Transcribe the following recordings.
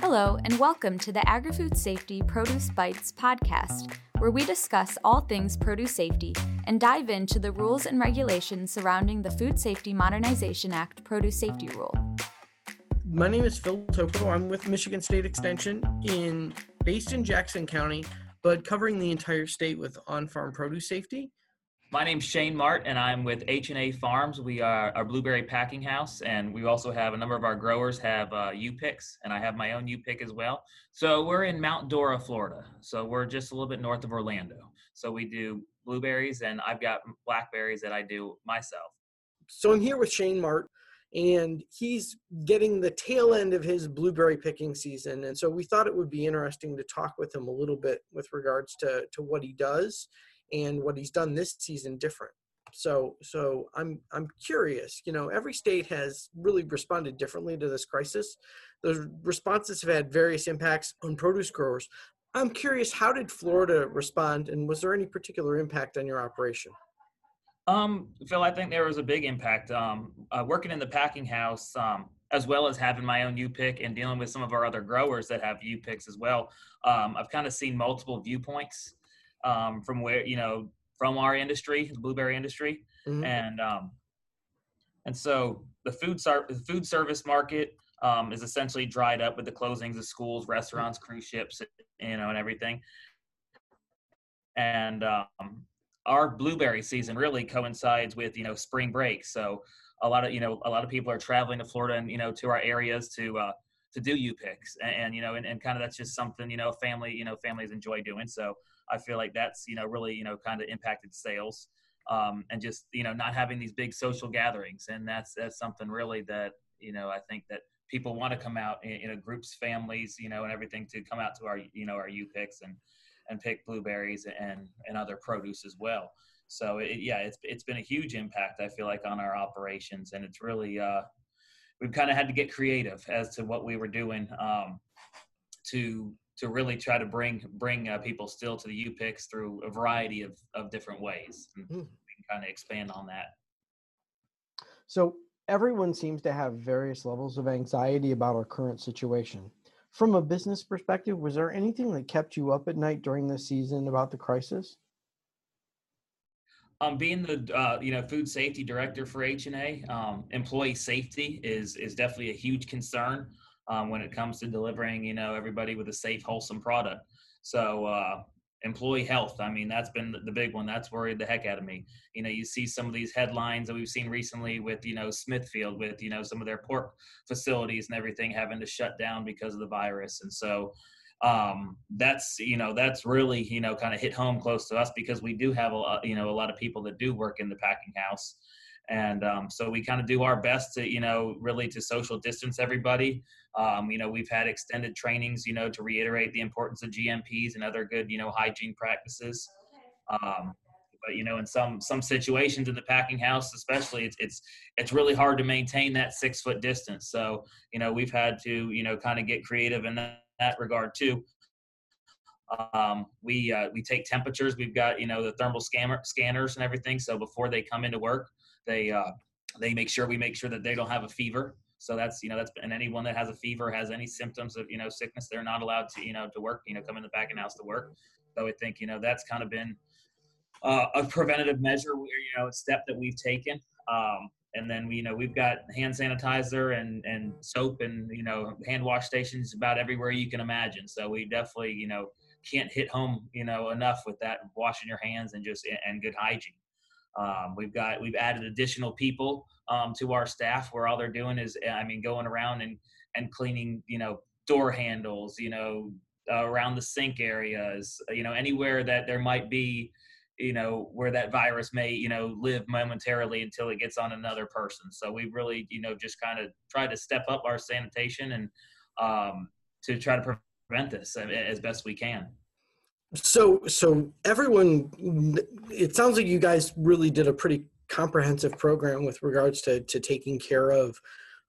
Hello, and welcome to the Agri-Food Safety Produce Bites podcast, where we discuss all things produce safety and dive into the rules and regulations surrounding the Food Safety Modernization Act Produce Safety Rule. My name is Phil Tocco. I'm with Michigan State Extension in based in Jackson County, but covering the entire state with on-farm produce safety. My name's Shane Mart, and I'm with H&A Farms. We are a blueberry packing house, and we also have a number of our growers have uh, U-picks, and I have my own U-pick as well. So we're in Mount Dora, Florida. So we're just a little bit north of Orlando. So we do blueberries, and I've got blackberries that I do myself. So I'm here with Shane Mart, and he's getting the tail end of his blueberry picking season. And so we thought it would be interesting to talk with him a little bit with regards to, to what he does and what he's done this season different. So so I'm I'm curious, you know, every state has really responded differently to this crisis. Those responses have had various impacts on produce growers. I'm curious, how did Florida respond and was there any particular impact on your operation? Um, Phil, I think there was a big impact. Um, uh, working in the packing house, um, as well as having my own U pick and dealing with some of our other growers that have U picks as well. Um, I've kind of seen multiple viewpoints um, from where you know from our industry, the blueberry industry, mm-hmm. and um, and so the food ser- the food service market um, is essentially dried up with the closings of schools, restaurants, cruise ships, you know, and everything. And um, our blueberry season really coincides with you know spring break, so a lot of you know a lot of people are traveling to Florida and you know to our areas to uh, to do U picks, and, and, you know, and, and kind of that's just something you know family you know families enjoy doing. So I feel like that's you know really you know kind of impacted sales. Um, and just you know not having these big social gatherings and that's that's something really that you know i think that people want to come out in, you know groups families you know and everything to come out to our you know our u picks and and pick blueberries and and other produce as well so it, yeah it's it's been a huge impact i feel like on our operations and it's really uh we've kind of had to get creative as to what we were doing um to to really try to bring bring uh, people still to the U picks through a variety of, of different ways. And mm. we can kind of expand on that. So everyone seems to have various levels of anxiety about our current situation. From a business perspective, was there anything that kept you up at night during this season about the crisis? Um, being the uh, you know food safety director for H and A, um, employee safety is is definitely a huge concern um, when it comes to delivering, you know, everybody with a safe, wholesome product. So, uh, employee health, I mean, that's been the big one. That's worried the heck out of me. You know, you see some of these headlines that we've seen recently with, you know, Smithfield, with, you know, some of their pork facilities and everything having to shut down because of the virus. And so, um, that's you know that's really you know kind of hit home close to us because we do have a you know a lot of people that do work in the packing house and um, so we kind of do our best to you know really to social distance everybody um, you know we've had extended trainings you know to reiterate the importance of gmps and other good you know hygiene practices um, but you know in some some situations in the packing house especially it's it's it's really hard to maintain that six foot distance so you know we've had to you know kind of get creative in that, regard too um, we uh, we take temperatures. We've got you know the thermal scanner scanners and everything. So before they come into work, they uh, they make sure we make sure that they don't have a fever. So that's you know that's and anyone that has a fever has any symptoms of you know sickness, they're not allowed to you know to work. You know, come in the packing house to work. So I think you know that's kind of been uh, a preventative measure, you know, step that we've taken. Um, and then you know, we've got hand sanitizer and and soap and you know hand wash stations about everywhere you can imagine. So we definitely you know can't hit home you know enough with that washing your hands and just and good hygiene. Um, we've got we've added additional people um, to our staff where all they're doing is I mean going around and and cleaning you know door handles you know uh, around the sink areas you know anywhere that there might be you know where that virus may you know live momentarily until it gets on another person. So we really you know just kind of try to step up our sanitation and um, to try to prevent this as best we can. So so everyone it sounds like you guys really did a pretty comprehensive program with regards to to taking care of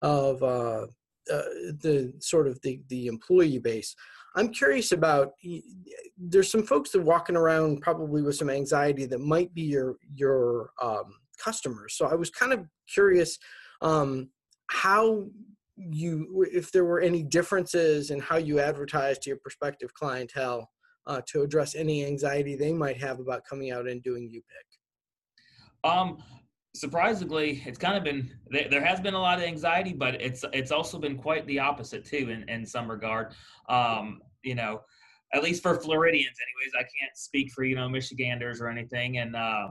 of uh, uh, the sort of the the employee base i'm curious about there's some folks that are walking around probably with some anxiety that might be your your um, customers so i was kind of curious um, how you if there were any differences in how you advertise to your prospective clientele uh, to address any anxiety they might have about coming out and doing UPIC? Um, surprisingly, it's kind of been there has been a lot of anxiety, but it's it's also been quite the opposite too in in some regard. Um, you know, at least for Floridians, anyways. I can't speak for you know Michiganders or anything, and uh,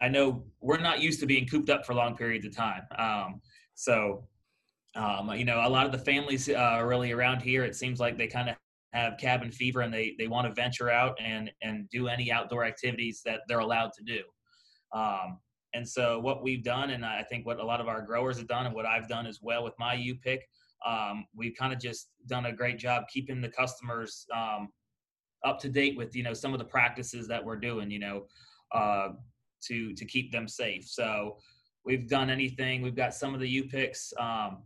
I know we're not used to being cooped up for long periods of time. Um, so, um, you know, a lot of the families uh, really around here, it seems like they kind of have cabin fever and they, they want to venture out and, and do any outdoor activities that they're allowed to do. Um, and so what we've done, and I think what a lot of our growers have done and what I've done as well with my U-pick, um, we've kind of just done a great job keeping the customers um, up to date with, you know, some of the practices that we're doing, you know, uh, to, to keep them safe. So we've done anything, we've got some of the U-picks, um,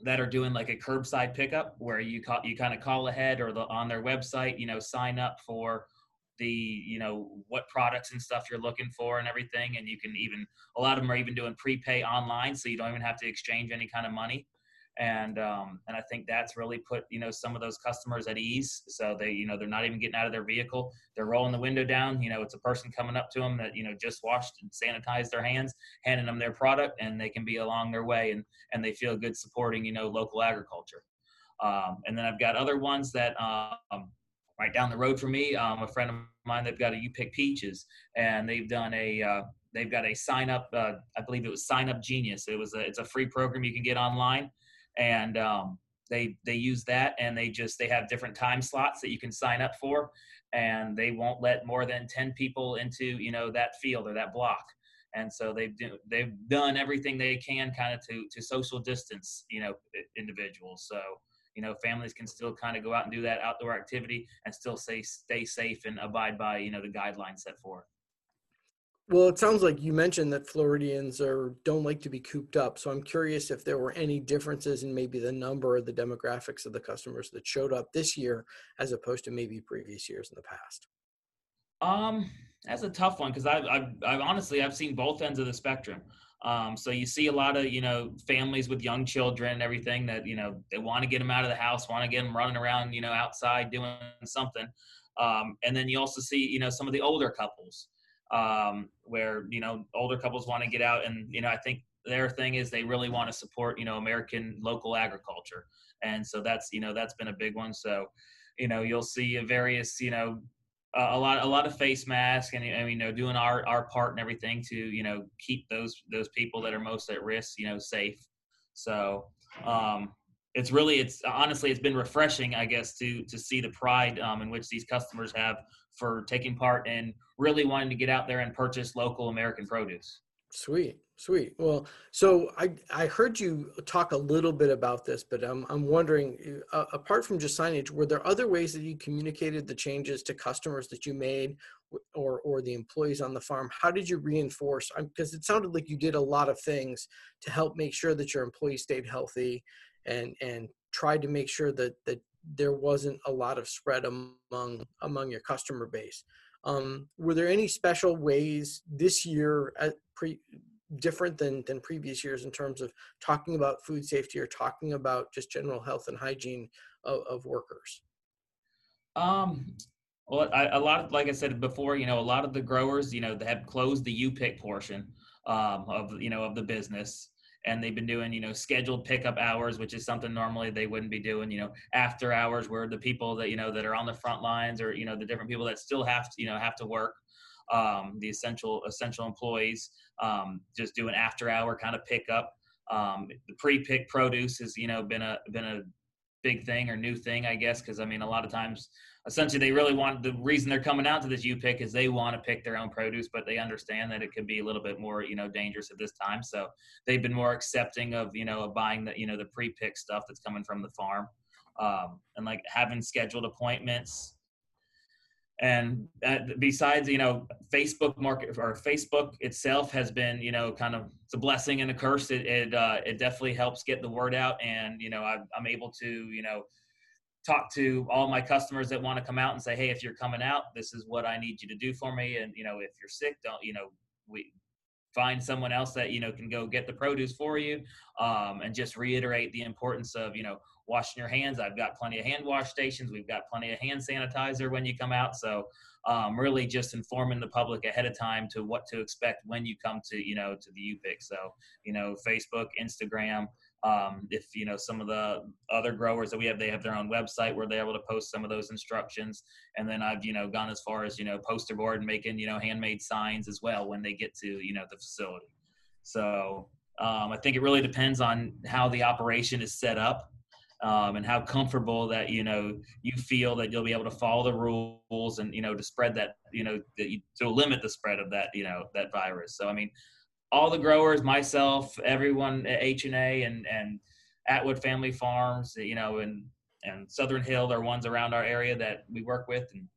that are doing like a curbside pickup where you call, you kind of call ahead or the, on their website, you know, sign up for the you know what products and stuff you're looking for and everything and you can even a lot of them are even doing prepay online so you don't even have to exchange any kind of money and um, and I think that's really put you know some of those customers at ease. So they you know they're not even getting out of their vehicle. They're rolling the window down. You know it's a person coming up to them that you know just washed and sanitized their hands, handing them their product, and they can be along their way and and they feel good supporting you know local agriculture. Um, and then I've got other ones that um, right down the road from me. Um, a friend of mine, they've got a You Pick Peaches, and they've done a uh, they've got a sign up. Uh, I believe it was Sign Up Genius. It was a, it's a free program you can get online, and um, they they use that, and they just they have different time slots that you can sign up for, and they won't let more than ten people into you know that field or that block. And so they've do, they've done everything they can kind of to to social distance you know individuals. So you know families can still kind of go out and do that outdoor activity and still stay stay safe and abide by you know the guidelines set forth well it sounds like you mentioned that floridians are don't like to be cooped up so i'm curious if there were any differences in maybe the number or the demographics of the customers that showed up this year as opposed to maybe previous years in the past. Um that's a tough one because I've, I've, I've honestly i've seen both ends of the spectrum. Um, so you see a lot of you know families with young children and everything that you know they want to get them out of the house, want to get them running around you know outside doing something. Um, and then you also see you know some of the older couples um, where you know older couples want to get out and you know I think their thing is they really want to support you know American local agriculture, and so that's you know that's been a big one. So you know you'll see various you know uh, a lot a lot of face masks and, and you know doing our our part and everything to you know keep those those people that are most at risk you know safe so um it's really it's honestly it's been refreshing i guess to to see the pride um, in which these customers have for taking part and really wanting to get out there and purchase local american produce sweet Sweet. Well, so I I heard you talk a little bit about this, but I'm I'm wondering, uh, apart from just signage, were there other ways that you communicated the changes to customers that you made, or or the employees on the farm? How did you reinforce? Because it sounded like you did a lot of things to help make sure that your employees stayed healthy, and and tried to make sure that that there wasn't a lot of spread among among your customer base. Um, were there any special ways this year at pre different than than previous years in terms of talking about food safety or talking about just general health and hygiene of, of workers um well I, a lot of like i said before you know a lot of the growers you know they have closed the u-pick portion um, of you know of the business and they've been doing you know scheduled pickup hours which is something normally they wouldn't be doing you know after hours where the people that you know that are on the front lines or you know the different people that still have to you know have to work um, the essential essential employees um, just do an after hour kind of pickup. Um, the pre-pick produce has you know been a been a big thing or new thing, I guess, because I mean a lot of times essentially they really want the reason they're coming out to this U pick is they want to pick their own produce, but they understand that it can be a little bit more you know dangerous at this time. So they've been more accepting of you know of buying the you know the pre-pick stuff that's coming from the farm. Um, and like having scheduled appointments and besides you know facebook market or facebook itself has been you know kind of it's a blessing and a curse. It it, uh, it definitely helps get the word out. And you know I, i'm able to you know talk to all my customers that want to come out and say hey if you're coming out this is what i need you to do for me. And you know if you're sick don't you know we find someone else that you know can go get the produce for you. Um, and just reiterate the importance of you know washing your hands i've got plenty of hand wash stations we've got plenty of hand sanitizer when you come out so um, really just informing the public ahead of time to what to expect when you come to you know to the UPIC. So you know Facebook, Instagram. Um, if you know some of the other growers that we have, they have their own website where they're able to post some of those instructions. And then I've you know gone as far as you know poster board and making you know handmade signs as well when they get to you know the facility. So um, I think it really depends on how the operation is set up um, and how comfortable that you know you feel that you'll be able to follow the rules and you know to spread that you know you, to limit the spread of that you know that virus. So I mean, all the growers, myself, everyone at H and A and and Atwood Family Farms, you know, and and Southern Hill are ones around our area that we work with, and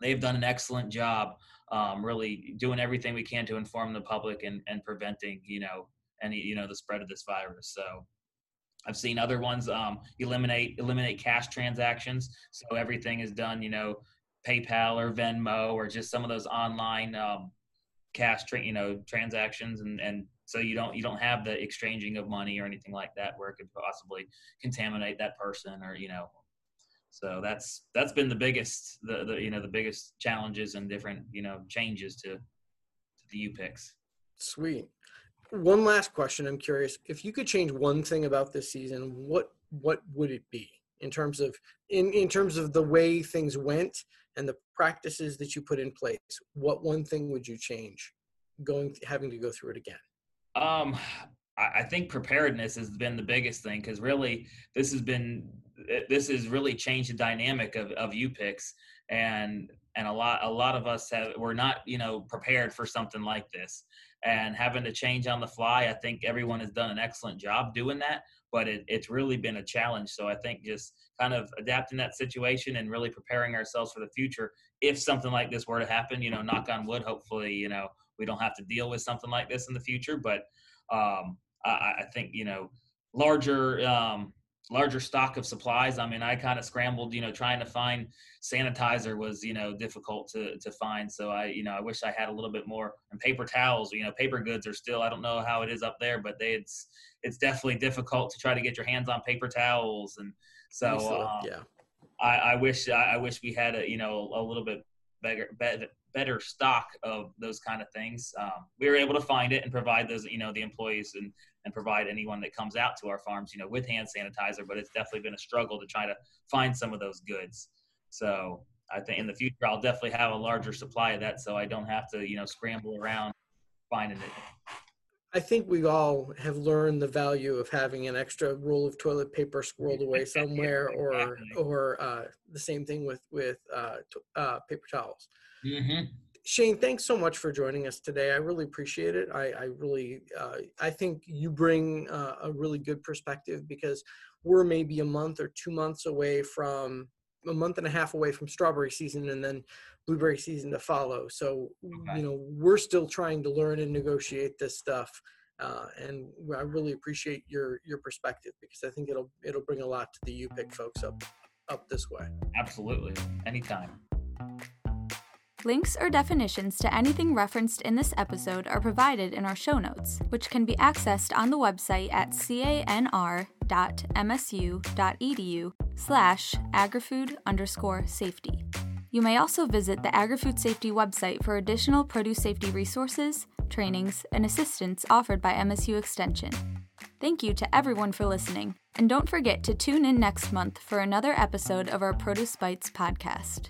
they've done an excellent job, um, really doing everything we can to inform the public and and preventing you know any you know the spread of this virus. So I've seen other ones um, eliminate eliminate cash transactions, so everything is done, you know, PayPal or Venmo or just some of those online um, cash, tra- you know, transactions, and and so you don't you don't have the exchanging of money or anything like that where it could possibly contaminate that person or you know. So that's that's been the biggest the, the you know the biggest challenges and different you know changes to to the UPICs. Sweet one last question. I'm curious if you could change one thing about this season, what what would it be in terms of in in terms of the way things went and the practices that you put in place? What one thing would you change going having to go through it again? Um, I think preparedness has been the biggest thing because really this has been this has really changed the dynamic of of UPICs and and a lot a lot of us have we're not you know prepared for something like this. And having to change on the fly i think everyone has done an excellent job doing that but it, it's really been a challenge. So i think just kind of adapting that situation and really preparing ourselves for the future. If something like this were to happen you know knock on wood hopefully you know we don't have to deal with something like this in the future. But um, I, I think you know larger um, larger stock of supplies. I mean, I kind of scrambled, you know, trying to find sanitizer was, you know, difficult to, to find. So I, you know, I wish I had a little bit more and paper towels, you know, paper goods are still, I don't know how it is up there, but they, it's, it's definitely difficult to try to get your hands on paper towels. And so, um, yeah, I, I wish, I, I wish we had a, you know, a little bit better, better, better stock of those kind of things. Um, we were able to find it and provide those, you know, the employees and and provide anyone that comes out to our farms, you know, with hand sanitizer. But it's definitely been a struggle to try to find some of those goods. So I think in the future I'll definitely have a larger supply of that, so I don't have to, you know, scramble around finding it. I think we all have learned the value of having an extra roll of toilet paper squirreled away somewhere, or or uh, the same thing with with uh, uh, paper towels. Mm-hmm. Shane, thanks so much for joining us today. I really appreciate it. I, I really, uh, I think you bring uh, a really good perspective because we're maybe a month or two months away from a month and a half away from strawberry season and then blueberry season to follow. So, okay. you know, we're still trying to learn and negotiate this stuff. Uh, and I really appreciate your your perspective because I think it'll it'll bring a lot to the UPIC folks up up this way. Absolutely, anytime. Links or definitions to anything referenced in this episode are provided in our show notes, which can be accessed on the website at canr.msu.edu slash agrifood underscore safety. You may also visit the AgriFood Safety website for additional produce safety resources, trainings, and assistance offered by MSU Extension. Thank you to everyone for listening, and don't forget to tune in next month for another episode of our Produce Bites podcast.